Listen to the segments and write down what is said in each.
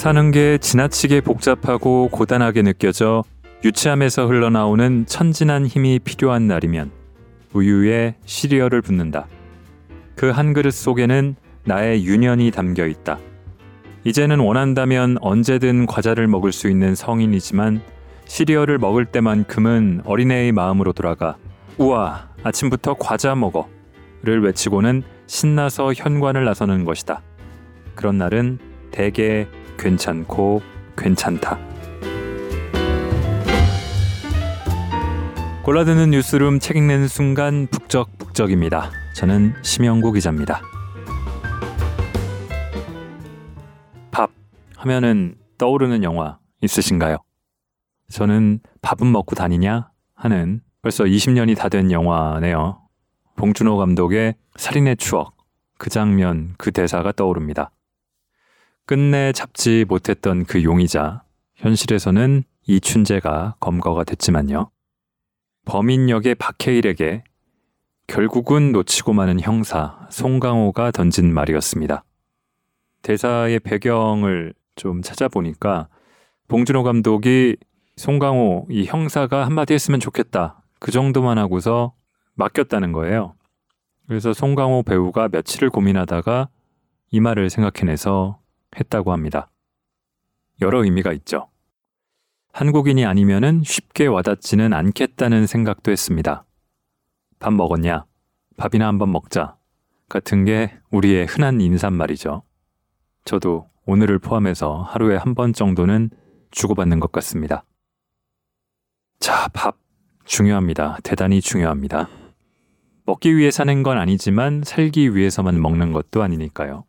사는 게 지나치게 복잡하고 고단하게 느껴져 유치함에서 흘러나오는 천진한 힘이 필요한 날이면 우유에 시리얼을 붓는다. 그 한 그릇 속에는 나의 유년이 담겨 있다. 이제는 원한다면 언제든 과자를 먹을 수 있는 성인이지만 시리얼을 먹을 때만큼은 어린애의 마음으로 돌아가 우와 아침부터 과자 먹어 를 외치고는 신나서 현관을 나서는 것이다. 그런 날은 대개 괜찮고 괜찮다. 골라드는 뉴스룸 책 읽는 순간 북적북적입니다. 저는 심영구 기자입니다. 밥 하면은 떠오르는 영화 있으신가요? 저는 밥은 먹고 다니냐 하는 벌써 20년이 다 된 영화네요. 봉준호 감독의 살인의 추억 그 장면 그 대사가 떠오릅니다. 끝내 잡지 못했던 그 용의자 현실에서는 이춘재가 검거가 됐지만요. 범인 역의 박해일에게 결국은 놓치고 마는 형사 송강호가 던진 말이었습니다. 대사의 배경을 좀 찾아보니까 봉준호 감독이 송강호 이 형사가 한마디 했으면 좋겠다. 그 정도만 하고서 맡겼다는 거예요. 그래서 송강호 배우가 며칠을 고민하다가 이 말을 생각해내서 했다고 합니다. 여러 의미가 있죠. 한국인이 아니면은 쉽게 와닿지는 않겠다는 생각도 했습니다. 밥 먹었냐? 밥이나 한번 먹자. 같은 게 우리의 흔한 인사말이죠. 저도 오늘을 포함해서 하루에 한 번 정도는 주고받는 것 같습니다. 자, 밥. 중요합니다. 대단히 중요합니다. 먹기 위해 사는 건 아니지만 살기 위해서만 먹는 것도 아니니까요.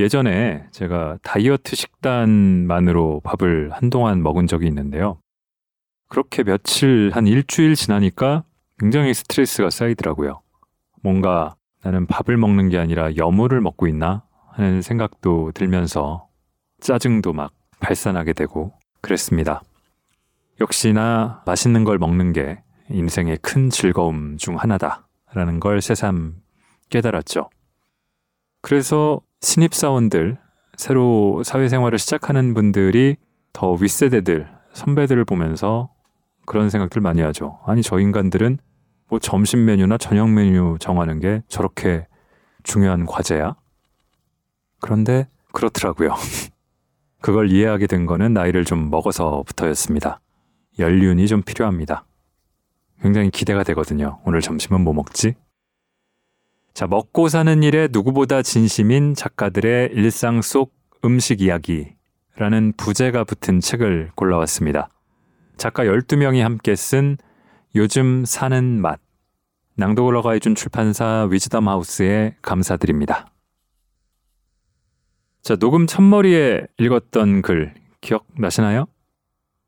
예전에 제가 다이어트 식단만으로 밥을 한동안 먹은 적이 있는데요. 그렇게 며칠, 한 일주일 지나니까 굉장히 스트레스가 쌓이더라고요. 뭔가 나는 밥을 먹는 게 아니라 여물을 먹고 있나 하는 생각도 들면서 짜증도 막 발산하게 되고 그랬습니다. 역시나 맛있는 걸 먹는 게 인생의 큰 즐거움 중 하나다라는 걸 새삼 깨달았죠. 그래서 신입사원들, 새로 사회생활을 시작하는 분들이 더 윗세대들, 선배들을 보면서 그런 생각들 많이 하죠. 아니, 저 인간들은 뭐 점심 메뉴나 저녁 메뉴 정하는 게 저렇게 중요한 과제야? 그런데 그렇더라고요. 그걸 이해하게 된 거는 나이를 좀 먹어서부터였습니다. 연륜이 좀 필요합니다. 굉장히 기대가 되거든요. 오늘 점심은 뭐 먹지? 자, 먹고 사는 일에 누구보다 진심인 작가들의 일상 속 음식 이야기라는 부제가 붙은 책을 골라왔습니다. 작가 12명이 함께 쓴 요즘 사는 맛. 낭독을 허가해준 출판사 위즈덤 하우스에 감사드립니다. 자, 녹음 첫머리에 읽었던 글 기억나시나요?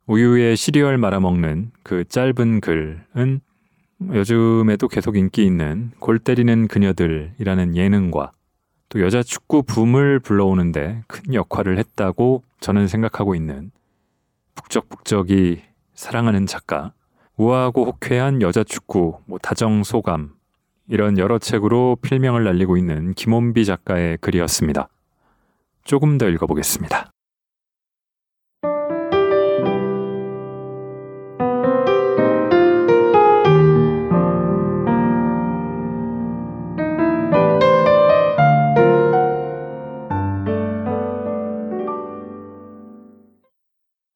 우유에 시리얼 말아먹는 그 짧은 글은 요즘에도 계속 인기 있는 골 때리는 그녀들이라는 예능과 또 여자 축구 붐을 불러오는데 큰 역할을 했다고 저는 생각하고 있는 북적북적이 사랑하는 작가, 우아하고 호쾌한 여자 축구, 뭐 다정 소감 이런 여러 책으로 필명을 날리고 있는 김원비 작가의 글이었습니다. 조금 더 읽어보겠습니다.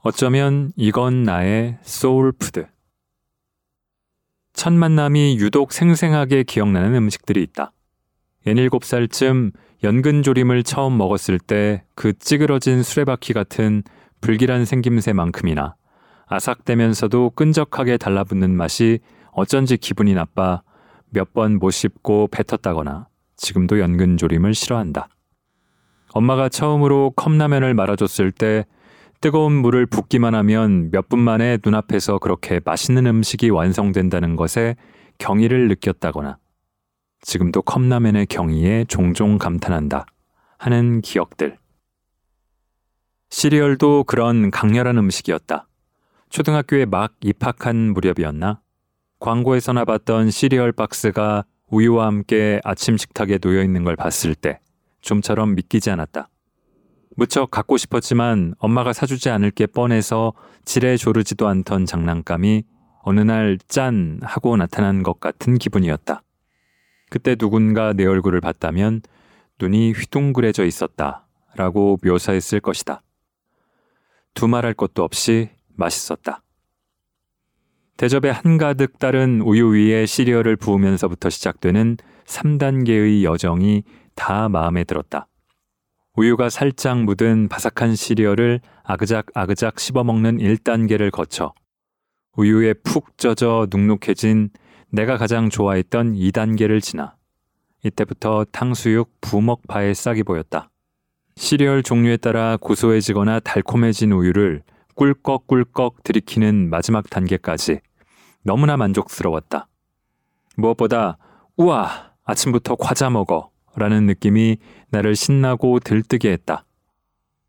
어쩌면 이건 나의 soul food. 첫 만남이 유독 생생하게 기억나는 음식들이 있다. 17살쯤 연근조림을 처음 먹었을 때 그 찌그러진 수레바퀴 같은 불길한 생김새만큼이나 아삭대면서도 끈적하게 달라붙는 맛이 어쩐지 기분이 나빠 몇 번 못 씹고 뱉었다거나 지금도 연근조림을 싫어한다. 엄마가 처음으로 컵라면을 말아줬을 때 뜨거운 물을 붓기만 하면 몇 분 만에 눈앞에서 그렇게 맛있는 음식이 완성된다는 것에 경이를 느꼈다거나 지금도 컵라면의 경이에 종종 감탄한다 하는 기억들. 시리얼도 그런 강렬한 음식이었다. 초등학교에 막 입학한 무렵이었나? 광고에서나 봤던 시리얼 박스가 우유와 함께 아침 식탁에 놓여 있는 걸 봤을 때 좀처럼 믿기지 않았다. 무척 갖고 싶었지만 엄마가 사주지 않을 게 뻔해서 지레 조르지도 않던 장난감이 어느 날 짠 하고 나타난 것 같은 기분이었다. 그때 누군가 내 얼굴을 봤다면 눈이 휘둥그레져 있었다 라고 묘사했을 것이다. 두말할 것도 없이 맛있었다. 대접에 한가득 따른 우유 위에 시리얼을 부으면서부터 시작되는 3단계의 여정이 다 마음에 들었다. 우유가 살짝 묻은 바삭한 시리얼을 아그작 아그작 씹어먹는 1단계를 거쳐 우유에 푹 젖어 눅눅해진 내가 가장 좋아했던 2단계를 지나 이때부터 탕수육 부먹파의 싹이 보였다. 시리얼 종류에 따라 고소해지거나 달콤해진 우유를 꿀꺽꿀꺽 들이키는 마지막 단계까지 너무나 만족스러웠다. 무엇보다 우와 아침부터 과자 먹어 라는 느낌이 나를 신나고 들뜨게 했다.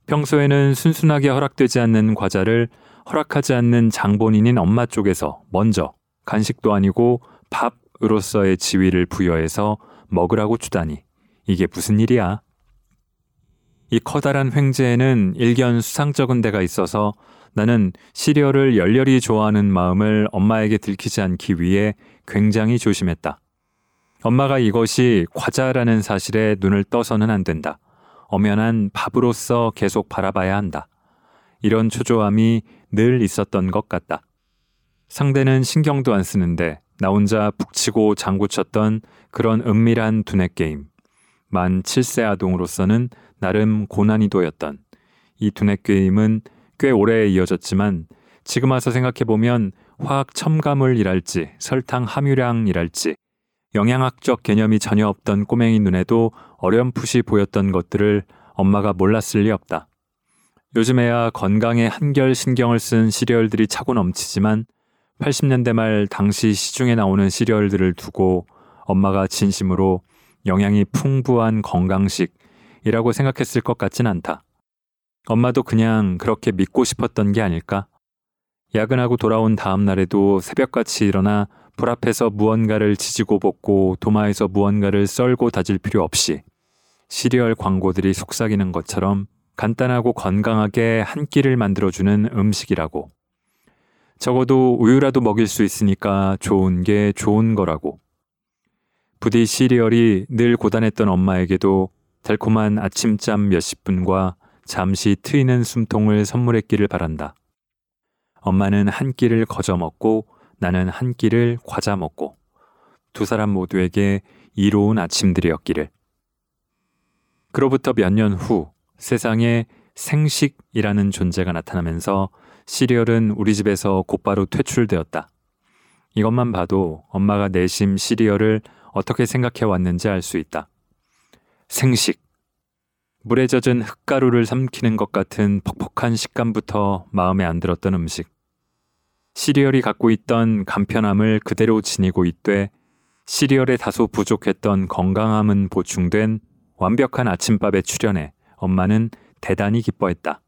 평소에는 순순하게 허락되지 않는 과자를 허락하지 않는 장본인인 엄마 쪽에서 먼저 간식도 아니고 밥으로서의 지위를 부여해서 먹으라고 주다니 이게 무슨 일이야? 이 커다란 횡재에는 일견 수상쩍은 데가 있어서 나는 시리얼을 열렬히 좋아하는 마음을 엄마에게 들키지 않기 위해 굉장히 조심했다. 엄마가 이것이 과자라는 사실에 눈을 떠서는 안 된다. 엄연한 밥으로서 계속 바라봐야 한다. 이런 초조함이 늘 있었던 것 같다. 상대는 신경도 안 쓰는데 나 혼자 북치고 장구쳤던 그런 은밀한 두뇌 게임. 만 7세 아동으로서는 나름 고난이도였던 이 두뇌 게임은 꽤 오래 이어졌지만 지금 와서 생각해 보면 화학 첨가물이랄지 설탕 함유량이랄지 영양학적 개념이 전혀 없던 꼬맹이 눈에도 어렴풋이 보였던 것들을 엄마가 몰랐을 리 없다. 요즘에야 건강에 한결 신경을 쓴 시리얼들이 차고 넘치지만 80년대 말 당시 시중에 나오는 시리얼들을 두고 엄마가 진심으로 영양이 풍부한 건강식이라고 생각했을 것 같진 않다. 엄마도 그냥 그렇게 믿고 싶었던 게 아닐까? 야근하고 돌아온 다음 날에도 새벽같이 일어나 불 앞에서 무언가를 지지고 볶고 도마에서 무언가를 썰고 다질 필요 없이 시리얼 광고들이 속삭이는 것처럼 간단하고 건강하게 한 끼를 만들어주는 음식이라고. 적어도 우유라도 먹일 수 있으니까 좋은 게 좋은 거라고. 부디 시리얼이 늘 고단했던 엄마에게도 달콤한 아침잠 몇십 분과 잠시 트이는 숨통을 선물했기를 바란다. 엄마는 한 끼를 거저 먹고 나는 한 끼를 과자 먹고 두 사람 모두에게 이로운 아침들이었기를. 그로부터 몇 년 후 세상에 생식이라는 존재가 나타나면서 시리얼은 우리 집에서 곧바로 퇴출되었다. 이것만 봐도 엄마가 내심 시리얼을 어떻게 생각해 왔는지 알 수 있다. 생식. 물에 젖은 흙가루를 삼키는 것 같은 퍽퍽한 식감부터 마음에 안 들었던 음식. 시리얼이 갖고 있던 간편함을 그대로 지니고 있되 시리얼에 다소 부족했던 건강함은 보충된 완벽한 아침밥에 출연해 엄마는 대단히 기뻐했다.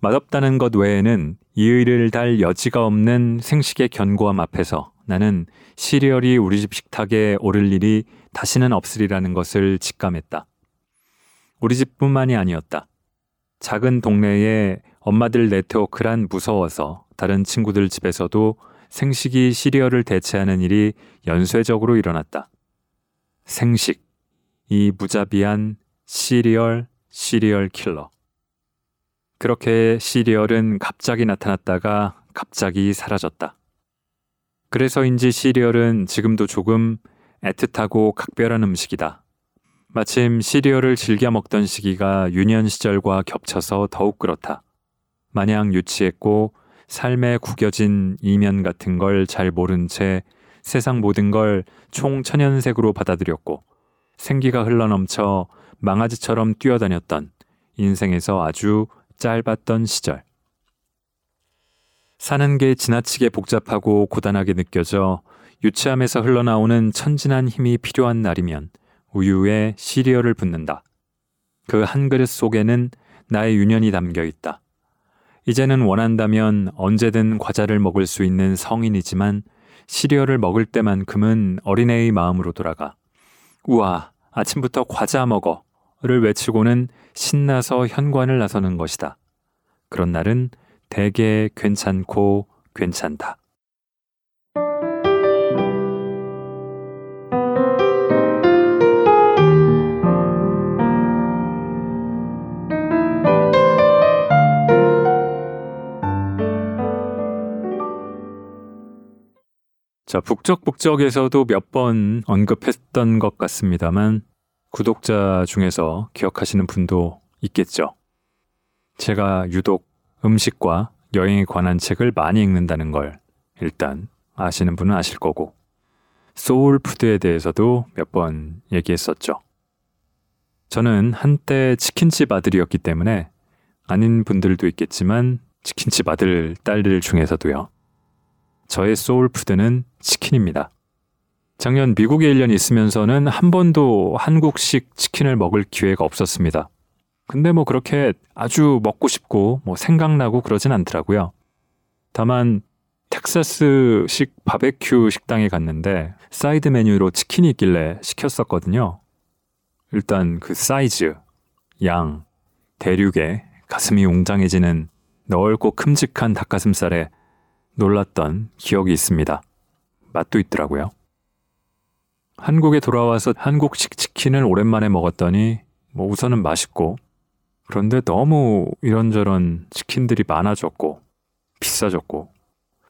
맛없다는 것 외에는 이의를 달 여지가 없는 생식의 견고함 앞에서 나는 시리얼이 우리 집 식탁에 오를 일이 다시는 없으리라는 것을 직감했다. 우리 집뿐만이 아니었다. 작은 동네에 엄마들 네트워크란 무서워서 다른 친구들 집에서도 생식이 시리얼을 대체하는 일이 연쇄적으로 일어났다. 생식. 이 무자비한 시리얼, serial killer. 그렇게 시리얼은 갑자기 나타났다가 갑자기 사라졌다. 그래서인지 시리얼은 지금도 조금 애틋하고 각별한 음식이다. 마침 시리얼을 즐겨 먹던 시기가 유년 시절과 겹쳐서 더욱 그렇다. 마냥 유치했고 삶에 구겨진 이면 같은 걸 잘 모른 채 세상 모든 걸 총천연색으로 받아들였고 생기가 흘러넘쳐 망아지처럼 뛰어다녔던 인생에서 아주 짧았던 시절. 사는 게 지나치게 복잡하고 고단하게 느껴져 유치함에서 흘러나오는 천진한 힘이 필요한 날이면 우유에 시리얼을 붓는다. 그 한 그릇 속에는 나의 유년이 담겨 있다. 이제는 원한다면 언제든 과자를 먹을 수 있는 성인이지만 시리얼을 먹을 때만큼은 어린애의 마음으로 돌아가. 우와, 아침부터 과자 먹어. 를 외치고는 신나서 현관을 나서는 것이다. 그런 날은 대개 괜찮고 괜찮다. 자, 북적북적에서도 몇 번 언급했던 것 같습니다만 구독자 중에서 기억하시는 분도 있겠죠. 제가 유독 음식과 여행에 관한 책을 많이 읽는다는 걸 일단 아시는 분은 아실 거고 소울푸드에 대해서도 몇 번 얘기했었죠. 저는 한때 치킨집 아들이었기 때문에 아닌 분들도 있겠지만 치킨집 아들 딸들 중에서도요. 저의 soul food는 치킨입니다. 작년 미국에 1년 있으면서는 한 번도 한국식 치킨을 먹을 기회가 없었습니다. 근데 뭐 그렇게 아주 먹고 싶고 뭐 생각나고 그러진 않더라고요. 다만 텍사스식 바베큐 식당에 갔는데 사이드 메뉴로 치킨이 있길래 시켰었거든요. 일단 그 사이즈, 양, 대륙의 가슴이 웅장해지는 넓고 큼직한 닭가슴살에 놀랐던 기억이 있습니다. 맛도 있더라고요. 한국에 돌아와서 한국식 치킨을 오랜만에 먹었더니 뭐 우선은 맛있고 그런데 너무 이런저런 치킨들이 많아졌고 비싸졌고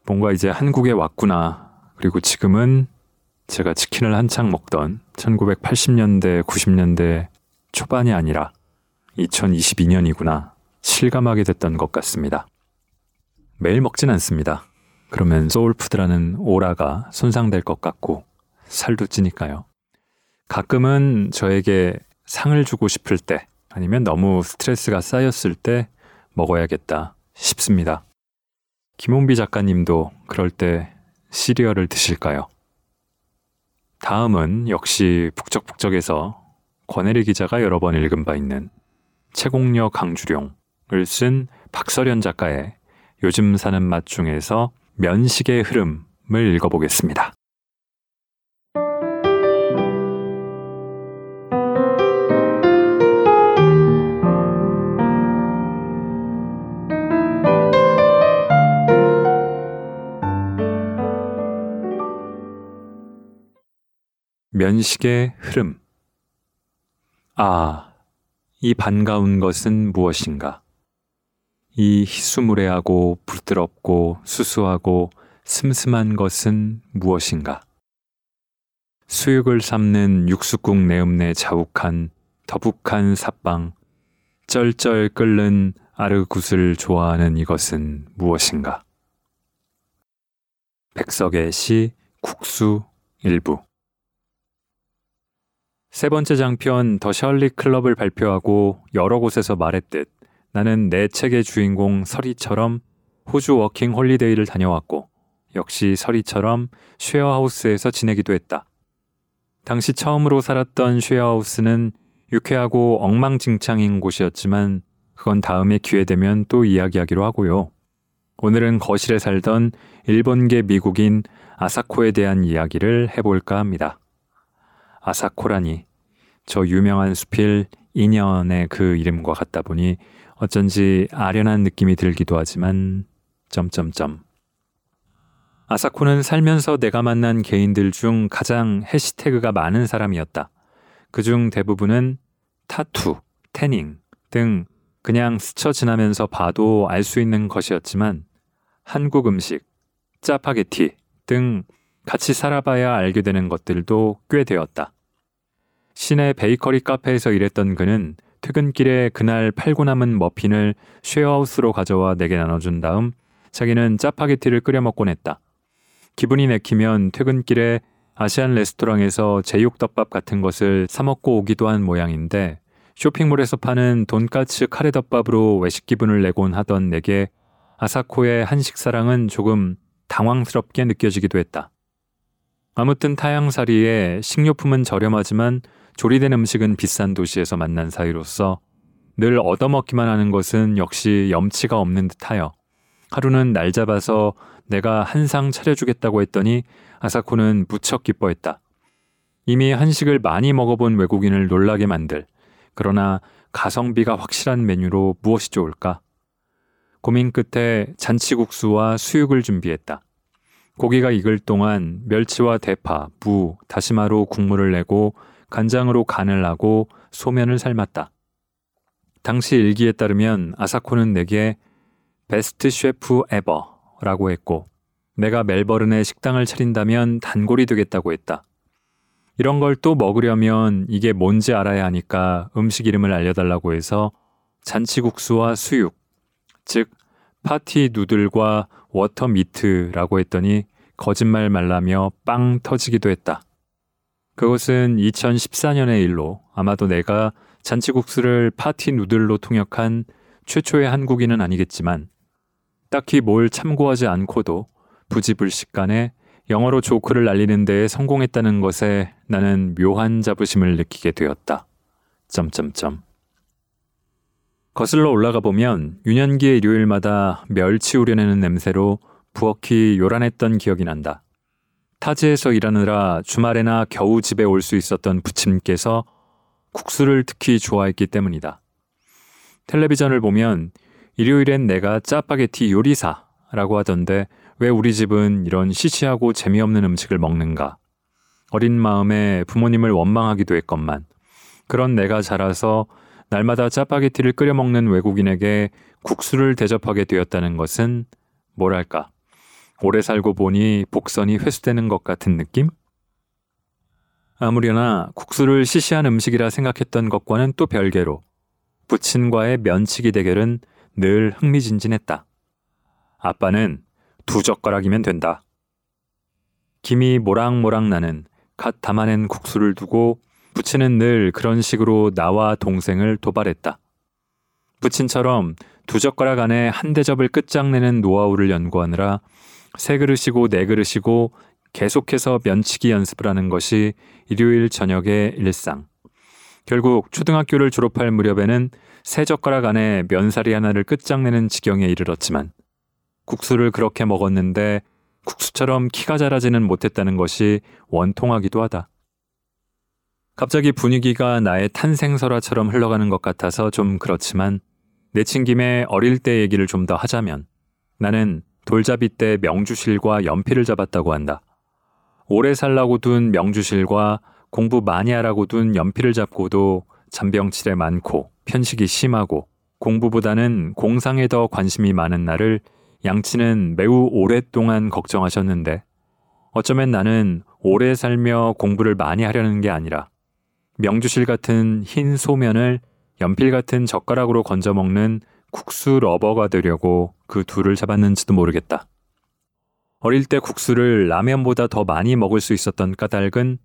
뭔가 이제 한국에 왔구나. 그리고 지금은 제가 치킨을 한창 먹던 1980년대, 90년대 초반이 아니라 2022년이구나. 실감하게 됐던 것 같습니다. 매일 먹진 않습니다. 그러면 소울푸드라는 오라가 손상될 것 같고 살도 찌니까요. 가끔은 저에게 상을 주고 싶을 때 아니면 너무 스트레스가 쌓였을 때 먹어야겠다 싶습니다. 김홍비 작가님도 그럴 때 시리얼을 드실까요? 다음은 역시 북적북적에서 권혜리 기자가 여러 번 읽은 바 있는 채공녀 강주룡을 쓴 박설현 작가의 요즘 사는 맛 중에서 면식의 흐름을 읽어보겠습니다. 면식의 흐름. 아, 이 반가운 것은 무엇인가? 이 희수무례하고 부드럽고 수수하고 슴슴한 것은 무엇인가? 수육을 삶는 육수국 내음내 자욱한 더북한 삿방, 쩔쩔 끓는 아르굿을 좋아하는 이것은 무엇인가? 백석의 시 국수 일부 세 번째 장편 더 셜리 클럽을 발표하고 여러 곳에서 말했듯 나는 내 책의 주인공 셜리처럼 호주 워킹 홀리데이를 다녀왔고 역시 셜리처럼 쉐어하우스에서 지내기도 했다. 당시 처음으로 살았던 쉐어하우스는 유쾌하고 엉망진창인 곳이었지만 그건 다음에 기회 되면 또 이야기하기로 하고요. 오늘은 거실에 살던 일본계 미국인 아사코에 대한 이야기를 해볼까 합니다. 아사코라니 저 유명한 수필 인연의 그 이름과 같다 보니 어쩐지 아련한 느낌이 들기도 하지만 점점점 아사코는 살면서 내가 만난 개인들 중 가장 해시태그가 많은 사람이었다. 그중 대부분은 타투, 태닝 등 그냥 스쳐 지나면서 봐도 알 수 있는 것이었지만 한국 음식, 짜파게티 등 같이 살아봐야 알게 되는 것들도 꽤 되었다. 시내 베이커리 카페에서 일했던 그는 퇴근길에 그날 팔고 남은 머핀을 쉐어하우스로 가져와 내게 나눠준 다음 자기는 짜파게티를 끓여 먹곤 했다. 기분이 내키면 퇴근길에 아시안 레스토랑에서 제육덮밥 같은 것을 사 먹고 오기도 한 모양인데 쇼핑몰에서 파는 돈까츠 카레덮밥으로 외식 기분을 내곤 하던 내게 아사코의 한식 사랑은 조금 당황스럽게 느껴지기도 했다. 아무튼 타양살이에 식료품은 저렴하지만 조리된 음식은 비싼 도시에서 만난 사이로서 늘 얻어먹기만 하는 것은 역시 염치가 없는 듯하여 하루는 날 잡아서 내가 한 상 차려주겠다고 했더니 아사코는 무척 기뻐했다. 이미 한식을 많이 먹어본 외국인을 놀라게 만들 그러나 가성비가 확실한 메뉴로 무엇이 좋을까? 고민 끝에 잔치국수와 수육을 준비했다. 고기가 익을 동안 멸치와 대파, 무, 다시마로 국물을 내고 간장으로 간을 하고 소면을 삶았다. 당시 일기에 따르면 아사코는 내게 베스트 셰프 에버라고 했고 내가 멜버른에 식당을 차린다면 단골이 되겠다고 했다. 이런 걸 또 먹으려면 이게 뭔지 알아야 하니까 음식 이름을 알려달라고 해서 잔치국수와 수육, 즉 party noodle과 water meat라고 했더니 거짓말 말라며 빵 터지기도 했다. 그것은 2014년의 일로 아마도 내가 잔치국수를 party noodle로 통역한 최초의 한국인은 아니겠지만 딱히 뭘 참고하지 않고도 부지불식간에 영어로 조크를 날리는 데에 성공했다는 것에 나는 묘한 자부심을 느끼게 되었다. 점점점. 거슬러 올라가 보면 유년기의 일요일마다 멸치 우려내는 냄새로 부엌이 요란했던 기억이 난다. 타지에서 일하느라 주말에나 겨우 집에 올 수 있었던 부친께서 국수를 특히 좋아했기 때문이다. 텔레비전을 보면 일요일엔 내가 짜파게티 요리사라고 하던데 왜 우리 집은 이런 시시하고 재미없는 음식을 먹는가? 어린 마음에 부모님을 원망하기도 했건만 그런 내가 자라서 날마다 짜파게티를 끓여 먹는 외국인에게 국수를 대접하게 되었다는 것은 뭐랄까 오래 살고 보니 복선이 회수되는 것 같은 느낌? 아무려나 국수를 시시한 음식이라 생각했던 것과는 또 별개로 부친과의 면치기 대결은 늘 흥미진진했다. 아빠는 두 젓가락이면 된다. 김이 모락모락 나는 갓 담아낸 국수를 두고 부친은 늘 그런 식으로 나와 동생을 도발했다. 부친처럼 두 젓가락 안에 한 대접을 끝장내는 노하우를 연구하느라 세 그릇이고 네 그릇이고 계속해서 면치기 연습을 하는 것이 일요일 저녁의 일상. 결국 초등학교를 졸업할 무렵에는 세 젓가락 안에 면사리 하나를 끝장내는 지경에 이르렀지만 국수를 그렇게 먹었는데 국수처럼 키가 자라지는 못했다는 것이 원통하기도 하다. 갑자기 분위기가 나의 탄생설화처럼 흘러가는 것 같아서 좀 그렇지만 내친 김에 어릴 때 얘기를 좀 더 하자면 나는 돌잡이 때 명주실과 연필을 잡았다고 한다. 오래 살라고 둔 명주실과 공부 많이 하라고 둔 연필을 잡고도 잔병치레 많고 편식이 심하고 공부보다는 공상에 더 관심이 많은 나를 양치는 매우 오랫동안 걱정하셨는데 어쩌면 나는 오래 살며 공부를 많이 하려는 게 아니라 명주실 같은 흰 소면을 연필 같은 젓가락으로 건져 먹는 국수 러버가 되려고 그 둘을 잡았는지도 모르겠다. 어릴 때 국수를 라면보다 더 많이 먹을 수 있었던 까닭은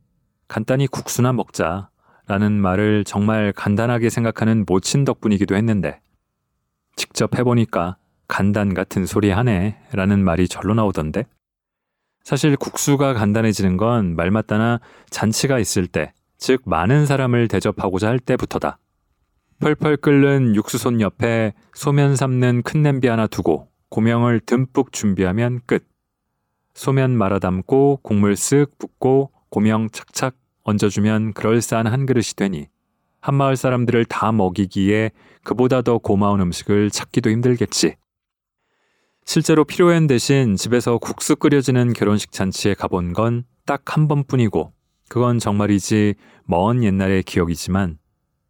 간단히 국수나 먹자 라는 말을 정말 간단하게 생각하는 모친 덕분이기도 했는데 직접 해보니까 간단 같은 소리 하네 라는 말이 절로 나오던데 사실 국수가 간단해지는 건 말맞다나 잔치가 있을 때, 즉 많은 사람을 대접하고자 할 때부터다. 펄펄 끓는 육수손 옆에 소면 삶는 큰 냄비 하나 두고 고명을 듬뿍 준비하면 끝. 소면 말아 담고 국물 쓱 붓고 고명 착착 얹어주면 그럴싸한 한 그릇이 되니 한마을 사람들을 다 먹이기에 그보다 더 고마운 음식을 찾기도 힘들겠지. 실제로 필요한 대신 집에서 국수 끓여지는 결혼식 잔치에 가본 건 딱 한 번뿐이고 그건 정말이지 먼 옛날의 기억이지만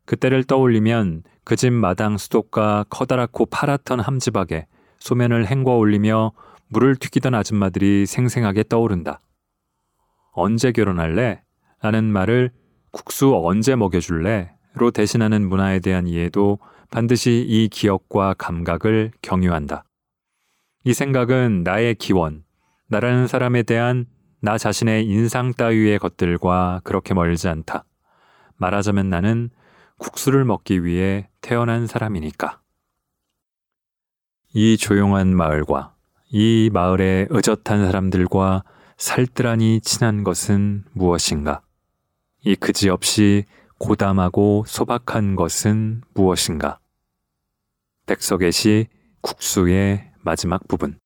그때를 떠올리면 그 집 마당 수도가 커다랗고 파랗던 함지박에 소면을 헹궈 올리며 물을 튀기던 아줌마들이 생생하게 떠오른다. 언제 결혼할래? 라는 말을 국수 언제 먹여줄래? 로 대신하는 문화에 대한 이해도 반드시 이 기억과 감각을 경유한다. 이 생각은 나의 기원, 나라는 사람에 대한 나 자신의 인상 따위의 것들과 그렇게 멀지 않다. 말하자면 나는 국수를 먹기 위해 태어난 사람이니까. 이 조용한 마을과 이 마을의 의젓한 사람들과 살뜰하니 친한 것은 무엇인가? 이 그지없이 고담하고 소박한 것은 무엇인가? 백석의 시 국수의 마지막 부분.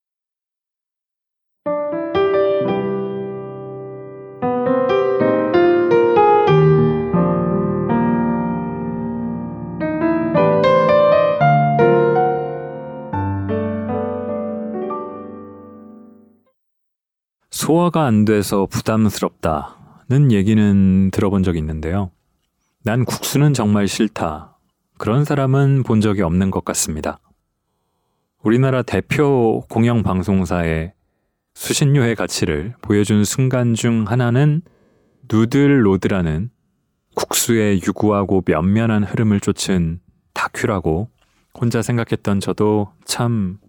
소화가 안 돼서 부담스럽다는 얘기는 들어본 적이 있는데요. 난 국수는 정말 싫다. 그런 사람은 본 적이 없는 것 같습니다. 우리나라 대표 공영방송사의 수신료의 가치를 보여준 순간 중 하나는 누들로드라는 국수의 유구하고 면면한 흐름을 쫓은 다큐라고 혼자 생각했던 저도 참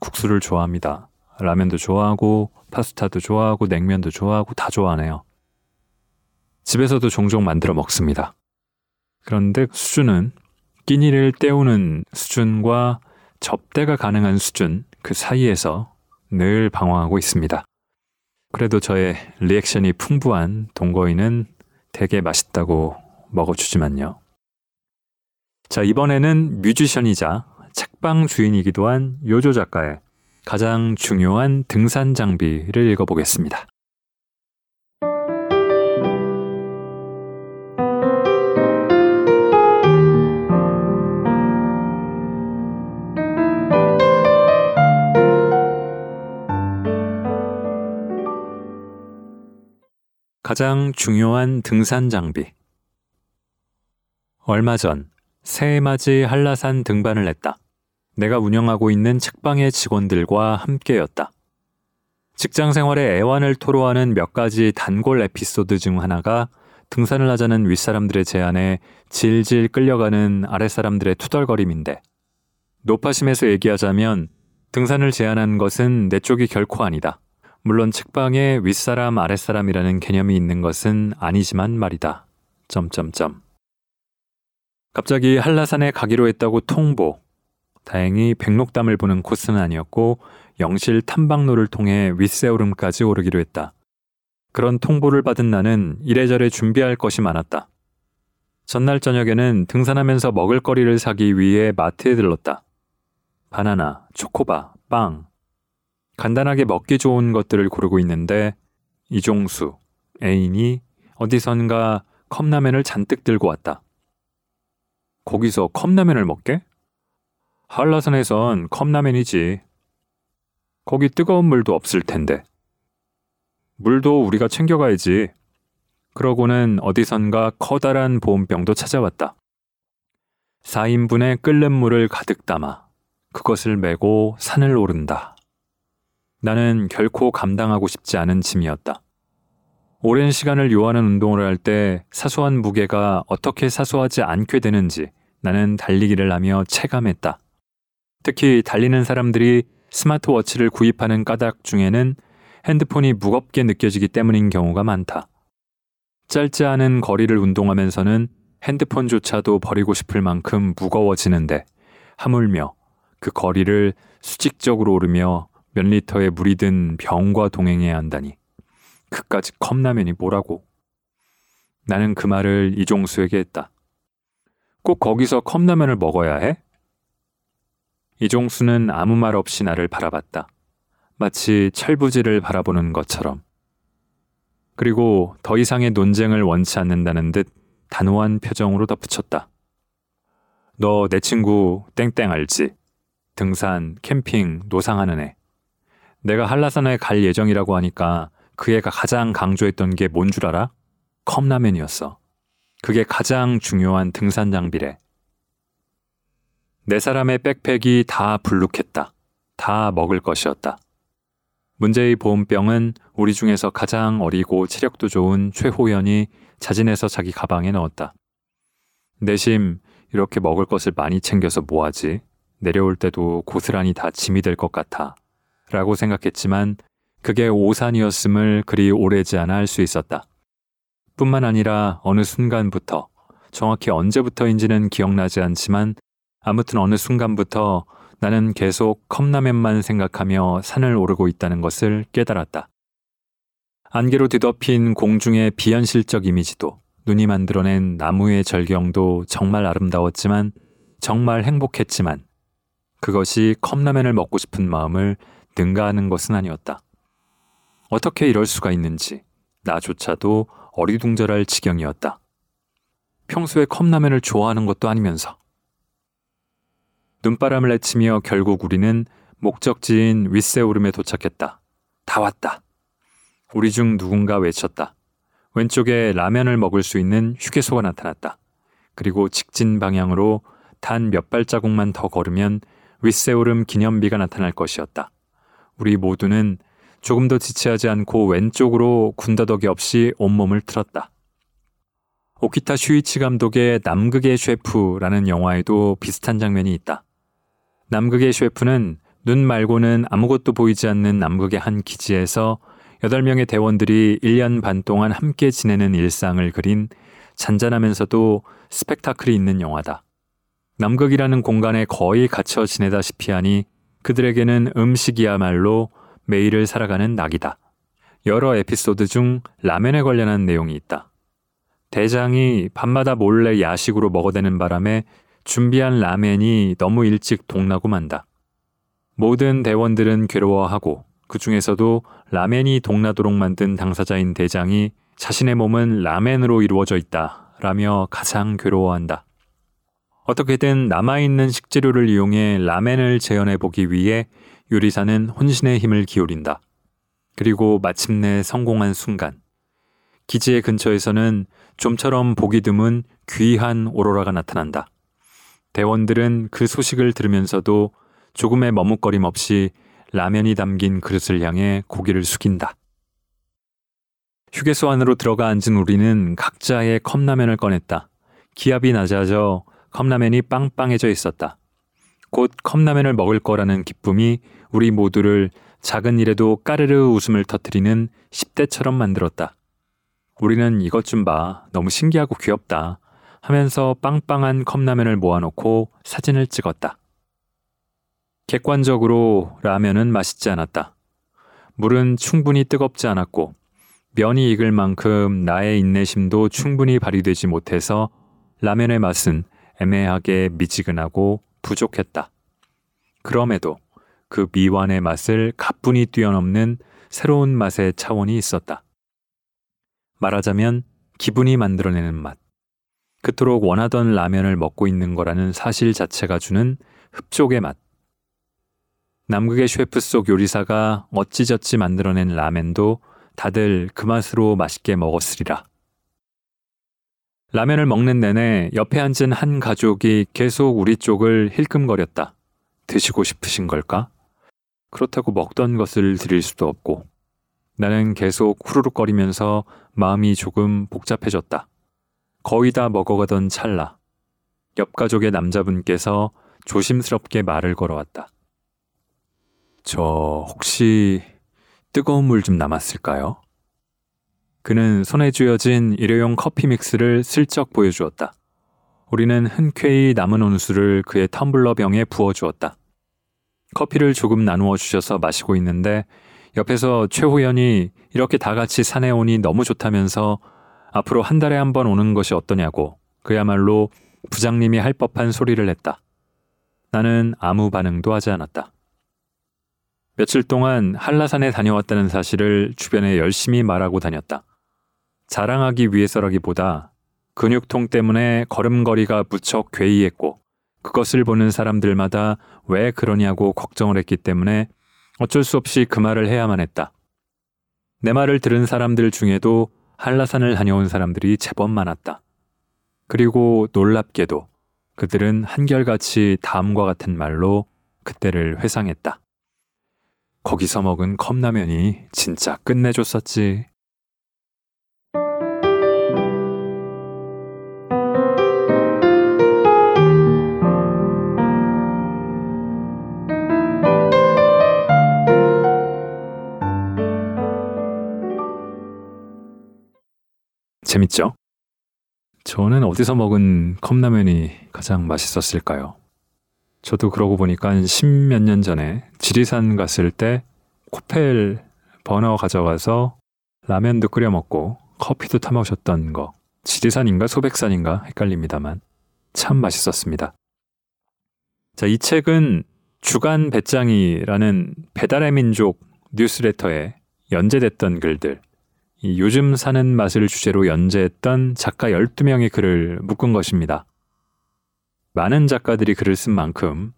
국수를 좋아합니다. 라면도 좋아하고 파스타도 좋아하고 냉면도 좋아하고 다 좋아하네요. 집에서도 종종 만들어 먹습니다. 그런데 수준은 끼니를 때우는 수준과 접대가 가능한 수준 그 사이에서 늘 방황하고 있습니다. 그래도 저의 리액션이 풍부한 동거인은 되게 맛있다고 먹어주지만요. 자, 이번에는 뮤지션이자 책방 주인이기도 한 요조 작가의 가장 중요한 등산 장비를 읽어보겠습니다. 가장 중요한 등산 장비. 얼마 전 새해맞이 한라산 등반을 했다. 내가 운영하고 있는 책방의 직원들과 함께였다. 직장 생활에 애환을 토로하는 몇 가지 단골 에피소드 중 하나가 등산을 하자는 윗사람들의 제안에 질질 끌려가는 아랫사람들의 투덜거림인데 노파심에서 얘기하자면 등산을 제안한 것은 내 쪽이 결코 아니다. 물론 책방에 윗사람 아랫사람이라는 개념이 있는 것은 아니지만 말이다. 점점점. 갑자기 한라산에 가기로 했다고 통보. 다행히 백록담을 보는 코스는 아니었고 영실 탐방로를 통해 윗세오름까지 오르기로 했다. 그런 통보를 받은 나는 이래저래 준비할 것이 많았다. 전날 저녁에는 등산하면서 먹을 거리를 사기 위해 마트에 들렀다. 바나나, 초코바, 빵, 간단하게 먹기 좋은 것들을 고르고 있는데 이종수, 애인이 어디선가 컵라면을 잔뜩 들고 왔다. 거기서 컵라면을 먹게? 한라산에선 컵라면이지. 거기 뜨거운 물도 없을 텐데. 물도 우리가 챙겨가야지. 그러고는 어디선가 커다란 보온병도 찾아왔다. 4인분의 끓는 물을 가득 담아 그것을 메고 산을 오른다. 나는 결코 감당하고 싶지 않은 짐이었다. 오랜 시간을 요하는 운동을 할 때 사소한 무게가 어떻게 사소하지 않게 되는지 나는 달리기를 하며 체감했다. 특히 달리는 사람들이 스마트워치를 구입하는 까닭 중에는 핸드폰이 무겁게 느껴지기 때문인 경우가 많다. 짧지 않은 거리를 운동하면서는 핸드폰조차도 버리고 싶을 만큼 무거워지는데 하물며 그 거리를 수직적으로 오르며 몇 리터의 물이 든 병과 동행해야 한다니. 그까지 컵라면이 뭐라고. 나는 그 말을 이종수에게 했다. 꼭 거기서 컵라면을 먹어야 해? 이종수는 아무 말 없이 나를 바라봤다. 마치 철부지를 바라보는 것처럼. 그리고 더 이상의 논쟁을 원치 않는다는 듯 단호한 표정으로 덧붙였다. 너 내 친구 땡땡 알지? 등산, 캠핑, 노상하는 애. 내가 한라산에 갈 예정이라고 하니까 그 애가 가장 강조했던 게 뭔 줄 알아? 컵라면이었어. 그게 가장 중요한 등산 장비래. 네 사람의 백팩이 다 불룩했다. 다 먹을 것이었다. 문제의 보온병은 우리 중에서 가장 어리고 체력도 좋은 최호연이 자진해서 자기 가방에 넣었다. 내심 이렇게 먹을 것을 많이 챙겨서 뭐하지? 내려올 때도 고스란히 다 짐이 될 것 같아. 라고 생각했지만 그게 오산이었음을 그리 오래지 않아 알수 있었다. 뿐만 아니라 어느 순간부터 정확히 언제부터인지는 기억나지 않지만 아무튼 어느 순간부터 나는 계속 컵라면만 생각하며 산을 오르고 있다는 것을 깨달았다. 안개로 뒤덮인 공중의 비현실적 이미지도 눈이 만들어낸 나무의 절경도 정말 아름다웠지만 정말 행복했지만 그것이 컵라면을 먹고 싶은 마음을 능가하는 것은 아니었다. 어떻게 이럴 수가 있는지 나조차도 어리둥절할 지경이었다. 평소에 컵라면을 좋아하는 것도 아니면서. 눈바람을 내치며 결국 우리는 목적지인 윗세오름에 도착했다. 다 왔다. 우리 중 누군가 외쳤다. 왼쪽에 라면을 먹을 수 있는 휴게소가 나타났다. 그리고 직진 방향으로 단 몇 발자국만 더 걸으면 윗세오름 기념비가 나타날 것이었다. 우리 모두는 조금도 지체하지 않고 왼쪽으로 군더더기 없이 온몸을 틀었다. 오키타 슈이치 감독의 남극의 셰프라는 영화에도 비슷한 장면이 있다. 남극의 셰프는 눈 말고는 아무것도 보이지 않는 남극의 한 기지에서 8명의 대원들이 1년 반 동안 함께 지내는 일상을 그린 잔잔하면서도 스펙타클이 있는 영화다. 남극이라는 공간에 거의 갇혀 지내다시피 하니 그들에게는 음식이야말로 매일을 살아가는 낙이다. 여러 에피소드 중 라면에 관련한 내용이 있다. 대장이 밤마다 몰래 야식으로 먹어대는 바람에 준비한 라멘이 너무 일찍 동나고 만다. 모든 대원들은 괴로워하고 그 중에서도 라멘이 동나도록 만든 당사자인 대장이 자신의 몸은 라멘으로 이루어져 있다 라며 가장 괴로워한다. 어떻게든 남아있는 식재료를 이용해 라멘을 재현해 보기 위해 요리사는 혼신의 힘을 기울인다. 그리고 마침내 성공한 순간, 기지의 근처에서는 좀처럼 보기 드문 귀한 오로라가 나타난다. 대원들은 그 소식을 들으면서도 조금의 머뭇거림 없이 라면이 담긴 그릇을 향해 고개를 숙인다. 휴게소 안으로 들어가 앉은 우리는 각자의 컵라면을 꺼냈다. 기압이 낮아져 컵라면이 빵빵해져 있었다. 곧 컵라면을 먹을 거라는 기쁨이 우리 모두를 작은 일에도 까르르 웃음을 터뜨리는 10대처럼 만들었다. 우리는 이것 좀 봐. 너무 신기하고 귀엽다. 하면서 빵빵한 컵라면을 모아놓고 사진을 찍었다. 객관적으로 라면은 맛있지 않았다. 물은 충분히 뜨겁지 않았고 면이 익을 만큼 나의 인내심도 충분히 발휘되지 못해서 라면의 맛은 애매하게 미지근하고 부족했다. 그럼에도 그 미완의 맛을 가뿐히 뛰어넘는 새로운 맛의 차원이 있었다. 말하자면 기분이 만들어내는 맛. 그토록 원하던 라면을 먹고 있는 거라는 사실 자체가 주는 흡족의 맛. 남극의 셰프 속 요리사가 어찌저찌 만들어낸 라멘도 다들 그 맛으로 맛있게 먹었으리라. 라면을 먹는 내내 옆에 앉은 한 가족이 계속 우리 쪽을 힐끔거렸다. 드시고 싶으신 걸까? 그렇다고 먹던 것을 드릴 수도 없고. 나는 계속 후루룩거리면서 마음이 조금 복잡해졌다. 거의 다 먹어가던 찰나. 옆 가족의 남자분께서 조심스럽게 말을 걸어왔다. 저 혹시 뜨거운 물 좀 남았을까요? 그는 손에 쥐어진 일회용 커피 믹스를 슬쩍 보여주었다. 우리는 흔쾌히 남은 온수를 그의 텀블러 병에 부어주었다. 커피를 조금 나누어 주셔서 마시고 있는데 옆에서 최호연이 이렇게 다 같이 산에 오니 너무 좋다면서 앞으로 한 달에 한 번 오는 것이 어떠냐고 그야말로 부장님이 할 법한 소리를 했다. 나는 아무 반응도 하지 않았다. 며칠 동안 한라산에 다녀왔다는 사실을 주변에 열심히 말하고 다녔다. 자랑하기 위해서라기보다 근육통 때문에 걸음걸이가 무척 괴이했고 그것을 보는 사람들마다 왜 그러냐고 걱정을 했기 때문에 어쩔 수 없이 그 말을 해야만 했다. 내 말을 들은 사람들 중에도 한라산을 다녀온 사람들이 제법 많았다. 그리고 놀랍게도 그들은 한결같이 다음과 같은 말로 그때를 회상했다. 거기서 먹은 컵라면이 진짜 끝내줬었지. 재밌죠? 저는 어디서 먹은 컵라면이 가장 맛있었을까요? 저도 그러고 보니까 한 십몇 년 전에 지리산 갔을 때 코펠 버너 가져가서 라면도 끓여 먹고 커피도 타 마셨던 거. 지리산인가 소백산인가 헷갈립니다만 참 맛있었습니다. 자, 이 책은 주간 배짱이라는 배달의 민족 뉴스레터에 연재됐던 글들, 이 요즘 사는 맛을 주제로 연재했던 작가 12명의 글을 묶은 것입니다. 많은 작가들이 글을 쓴 만큼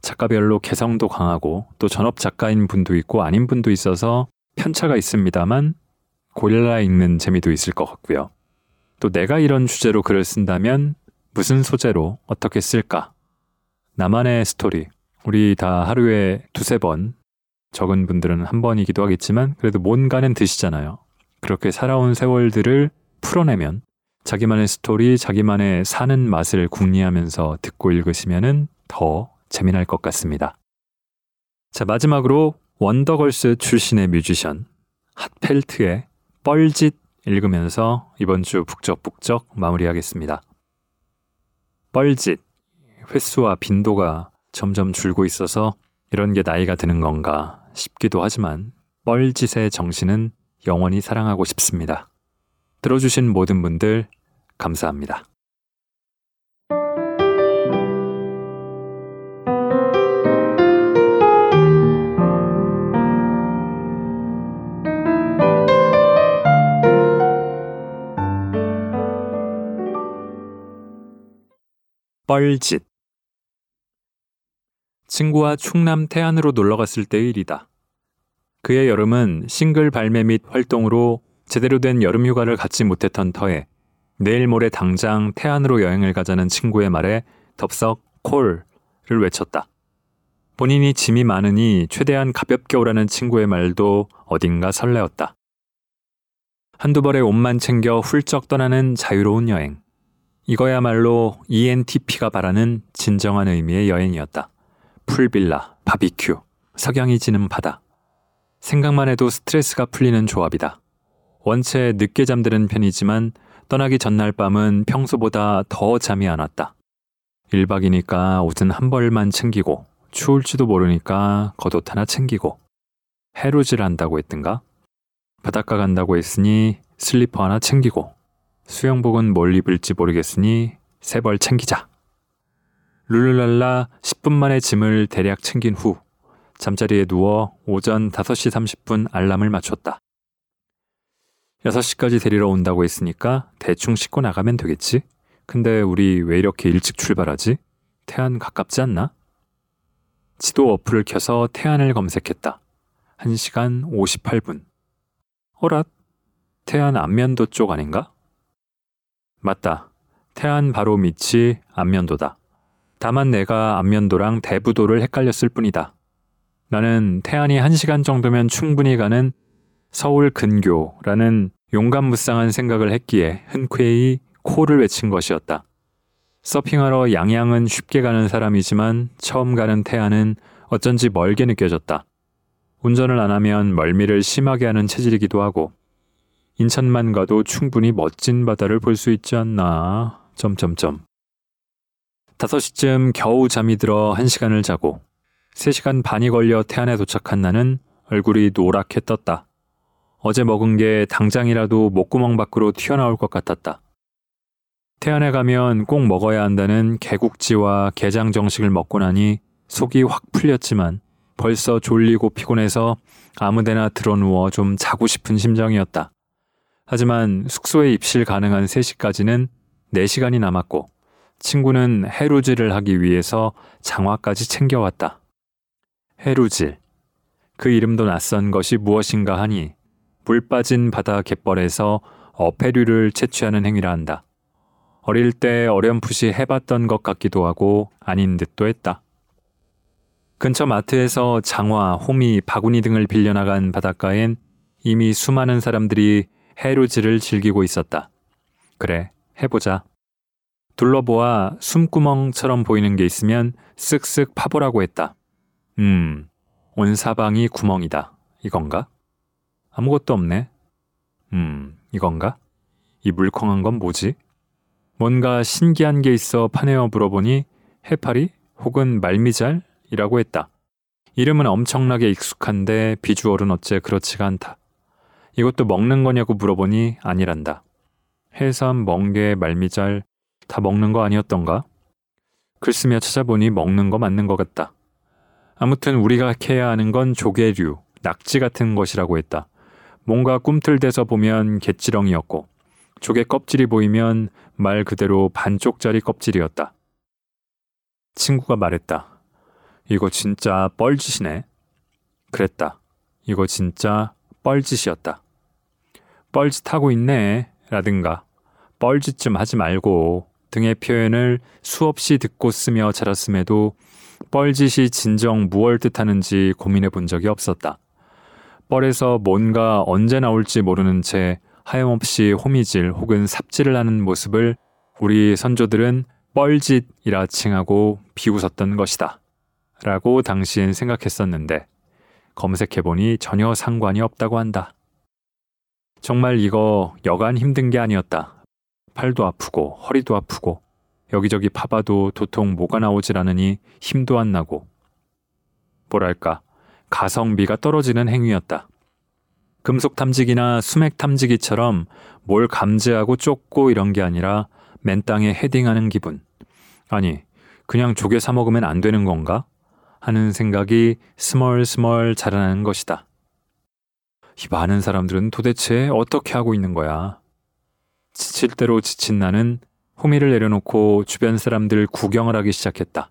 작가별로 개성도 강하고 또 전업 작가인 분도 있고 아닌 분도 있어서 편차가 있습니다만 골라 읽는 재미도 있을 것 같고요. 또 내가 이런 주제로 글을 쓴다면 무슨 소재로 어떻게 쓸까? 나만의 스토리. 우리 다 하루에 두세 번, 적은 분들은 한 번이기도 하겠지만 그래도 뭔가는 드시잖아요. 그렇게 살아온 세월들을 풀어내면 자기만의 스토리, 자기만의 사는 맛을 궁리하면서 듣고 읽으시면 더 재미날 것 같습니다. 자, 마지막으로 원더걸스 출신의 뮤지션 핫펠트의 뻘짓 읽으면서 이번 주 북적북적 마무리하겠습니다. 뻘짓 횟수와 빈도가 점점 줄고 있어서 이런 게 나이가 드는 건가 싶기도 하지만 뻘짓의 정신은 영원히 사랑하고 싶습니다. 들어주신 모든 분들 감사합니다. 뻘짓 친구와 충남 태안으로 놀러 갔을 때의 일이다. 그의 여름은 싱글 발매 및 활동으로 제대로 된 여름 휴가를 갖지 못했던 터에 내일 모레 당장 태안으로 여행을 가자는 친구의 말에 덥석 콜을 외쳤다. 본인이 짐이 많으니 최대한 가볍게 오라는 친구의 말도 어딘가 설레었다. 한두 벌의 옷만 챙겨 훌쩍 떠나는 자유로운 여행. 이거야말로 ENTP가 바라는 진정한 의미의 여행이었다. 풀빌라, 바비큐, 석양이 지는 바다. 생각만 해도 스트레스가 풀리는 조합이다. 원체 늦게 잠드는 편이지만 떠나기 전날 밤은 평소보다 더 잠이 안 왔다. 1박이니까 옷은 한 벌만 챙기고 추울지도 모르니까 겉옷 하나 챙기고 해루질 한다고 했든가? 바닷가 간다고 했으니 슬리퍼 하나 챙기고 수영복은 뭘 입을지 모르겠으니 세 벌 챙기자. 룰루랄라 10분 만에 짐을 대략 챙긴 후 잠자리에 누워 오전 5시 30분 알람을 맞췄다. 6시까지 데리러 온다고 했으니까 대충 씻고 나가면 되겠지? 근데 우리 왜 이렇게 일찍 출발하지? 태안 가깝지 않나? 지도 어플을 켜서 태안을 검색했다. 1시간 58분. 어랏? 태안 안면도 쪽 아닌가? 맞다. 태안 바로 밑이 안면도다. 다만 내가 안면도랑 대부도를 헷갈렸을 뿐이다. 나는 태안이 1시간 정도면 충분히 가는 서울 근교라는 용감무쌍한 생각을 했기에 흔쾌히 코를 외친 것이었다. 서핑하러 양양은 쉽게 가는 사람이지만 처음 가는 태안은 어쩐지 멀게 느껴졌다. 운전을 안 하면 멀미를 심하게 하는 체질이기도 하고 인천만 가도 충분히 멋진 바다를 볼 수 있지 않나. 점점점. 5시쯤 겨우 잠이 들어 1시간을 자고 3시간 반이 걸려 태안에 도착한 나는 얼굴이 노랗게 떴다. 어제 먹은 게 당장이라도 목구멍 밖으로 튀어나올 것 같았다. 태안에 가면 꼭 먹어야 한다는 개국지와 게장 정식을 먹고 나니 속이 확 풀렸지만 벌써 졸리고 피곤해서 아무데나 드러누워 좀 자고 싶은 심정이었다. 하지만 숙소에 입실 가능한 3시까지는 4시간이 남았고 친구는 해루질을 하기 위해서 장화까지 챙겨왔다. 해루질. 그 이름도 낯선 것이 무엇인가 하니 물 빠진 바다 갯벌에서 어패류를 채취하는 행위라 한다. 어릴 때 어렴풋이 해봤던 것 같기도 하고 아닌 듯도 했다. 근처 마트에서 장화, 호미, 바구니 등을 빌려나간 바닷가엔 이미 수많은 사람들이 해루질을 즐기고 있었다. 그래, 해보자. 둘러보아 숨구멍처럼 보이는 게 있으면 쓱쓱 파보라고 했다. 음, 온 사방이 구멍이다. 이건가? 아무것도 없네. 음, 이건가? 이 물컹한 건 뭐지? 뭔가 신기한 게 있어 파내어 물어보니 해파리 혹은 말미잘이라고 했다. 이름은 엄청나게 익숙한데 비주얼은 어째 그렇지가 않다. 이것도 먹는 거냐고 물어보니 아니란다. 해삼, 멍게, 말미잘 다 먹는 거 아니었던가? 글쓰며 찾아보니 먹는 거 맞는 것 같다. 아무튼 우리가 캐야 하는 건 조개류, 낙지 같은 것이라고 했다. 뭔가 꿈틀대서 보면 갯지렁이었고 조개 껍질이 보이면 말 그대로 반쪽짜리 껍질이었다. 친구가 말했다. 이거 진짜 뻘짓이네. 그랬다. 이거 진짜 뻘짓이었다. 뻘짓하고 있네 라든가 뻘짓 좀 하지 말고 등의 표현을 수없이 듣고 쓰며 자랐음에도 뻘짓이 진정 무얼 뜻하는지 고민해 본 적이 없었다. 뻘에서 뭔가 언제 나올지 모르는 채 하염없이 호미질 혹은 삽질을 하는 모습을 우리 선조들은 뻘짓이라 칭하고 비웃었던 것이다. 라고 당시엔 생각했었는데 검색해보니 전혀 상관이 없다고 한다. 정말 이거 여간 힘든 게 아니었다. 팔도 아프고 허리도 아프고 여기저기 파봐도 도통 뭐가 나오질 않으니 힘도 안 나고 뭐랄까 가성비가 떨어지는 행위였다. 금속 탐지기나 수맥 탐지기처럼 뭘 감지하고 쫓고 이런 게 아니라 맨 땅에 헤딩하는 기분. 아니, 그냥 조개 사 먹으면 안 되는 건가? 하는 생각이 스멀스멀 자라나는 것이다. 이 많은 사람들은 도대체 어떻게 하고 있는 거야? 지칠 대로 지친 나는 호미를 내려놓고 주변 사람들 구경을 하기 시작했다.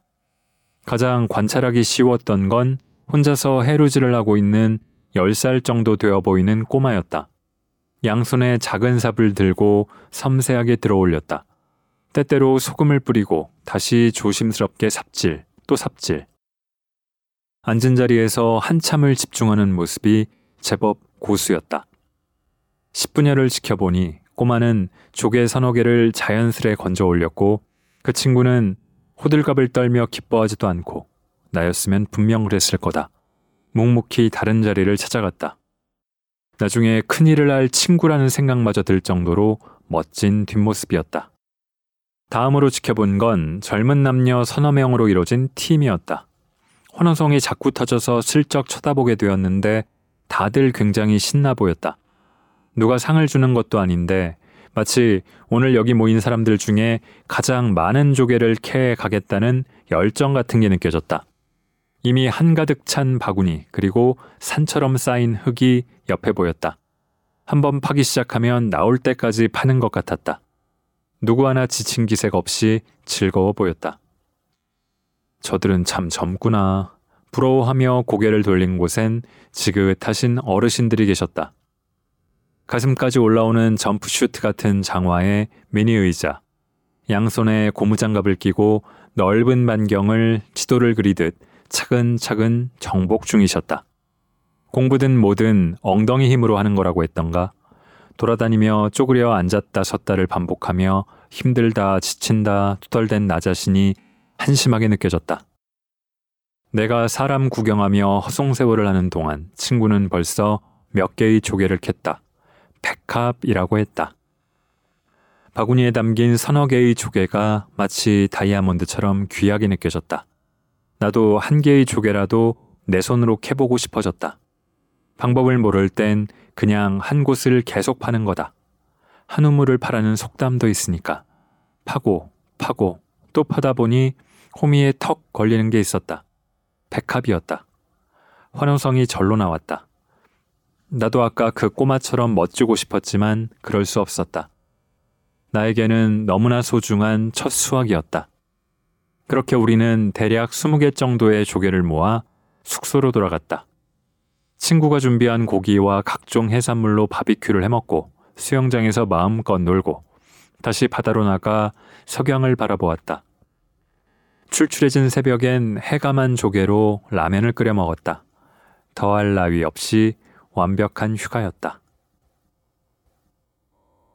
가장 관찰하기 쉬웠던 건 혼자서 해루질을 하고 있는 10살 정도 되어 보이는 꼬마였다. 양손에 작은 삽을 들고 섬세하게 들어 올렸다. 때때로 소금을 뿌리고 다시 조심스럽게 삽질, 또 삽질. 앉은 자리에서 한참을 집중하는 모습이 제법 고수였다. 10분여를 지켜보니 꼬마는 조개 서너 개를 자연스레 건져 올렸고 그 친구는 호들갑을 떨며 기뻐하지도 않고 나였으면 분명 그랬을 거다. 묵묵히 다른 자리를 찾아갔다. 나중에 큰일을 할 친구라는 생각마저 들 정도로 멋진 뒷모습이었다. 다음으로 지켜본 건 젊은 남녀 서너 명으로 이뤄진 팀이었다. 환호성이 자꾸 터져서 슬쩍 쳐다보게 되었는데 다들 굉장히 신나 보였다. 누가 상을 주는 것도 아닌데 마치 오늘 여기 모인 사람들 중에 가장 많은 조개를 캐 가겠다는 열정 같은 게 느껴졌다. 이미 한가득 찬 바구니 그리고 산처럼 쌓인 흙이 옆에 보였다. 한번 파기 시작하면 나올 때까지 파는 것 같았다. 누구 하나 지친 기색 없이 즐거워 보였다. 저들은 참 젊구나. 부러워하며 고개를 돌린 곳엔 지긋하신 어르신들이 계셨다. 가슴까지 올라오는 점프슈트 같은 장화에 미니 의자, 양손에 고무장갑을 끼고 넓은 반경을 지도를 그리듯 차근차근 정복 중이셨다. 공부든 뭐든 엉덩이 힘으로 하는 거라고 했던가 돌아다니며 쪼그려 앉았다 섰다를 반복하며 힘들다, 지친다, 투덜댄 나 자신이 한심하게 느껴졌다. 내가 사람 구경하며 허송세월을 하는 동안 친구는 벌써 몇 개의 조개를 캤다. 백합이라고 했다. 바구니에 담긴 서너 개의 조개가 마치 다이아몬드처럼 귀하게 느껴졌다. 나도 한 개의 조개라도 내 손으로 캐보고 싶어졌다. 방법을 모를 땐 그냥 한 곳을 계속 파는 거다. 한 우물을 파라는 속담도 있으니까. 파고, 파고, 또 파다 보니 호미에 턱 걸리는 게 있었다. 백합이었다. 환호성이 절로 나왔다. 나도 아까 그 꼬마처럼 멋지고 싶었지만 그럴 수 없었다. 나에게는 너무나 소중한 첫 수확이었다. 그렇게 우리는 대략 20개 정도의 조개를 모아 숙소로 돌아갔다. 친구가 준비한 고기와 각종 해산물로 바비큐를 해먹고 수영장에서 마음껏 놀고 다시 바다로 나가 석양을 바라보았다. 출출해진 새벽엔 해감한 조개로 라면을 끓여 먹었다. 더할 나위 없이 완벽한 휴가였다.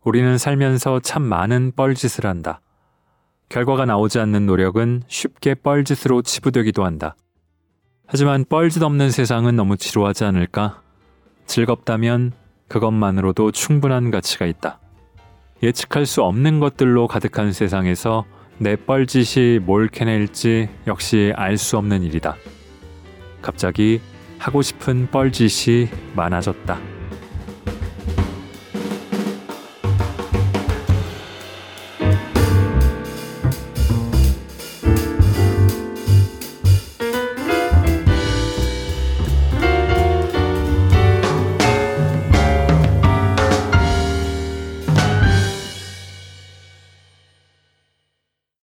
우리는 살면서 참 많은 뻘짓을 한다. 결과가 나오지 않는 노력은 쉽게 뻘짓으로 치부되기도 한다. 하지만 뻘짓 없는 세상은 너무 지루하지 않을까? 즐겁다면 그것만으로도 충분한 가치가 있다. 예측할 수 없는 것들로 가득한 세상에서 내 뻘짓이 뭘 캐낼지 역시 알 수 없는 일이다. 갑자기 하고 싶은 뻘짓이 많아졌다.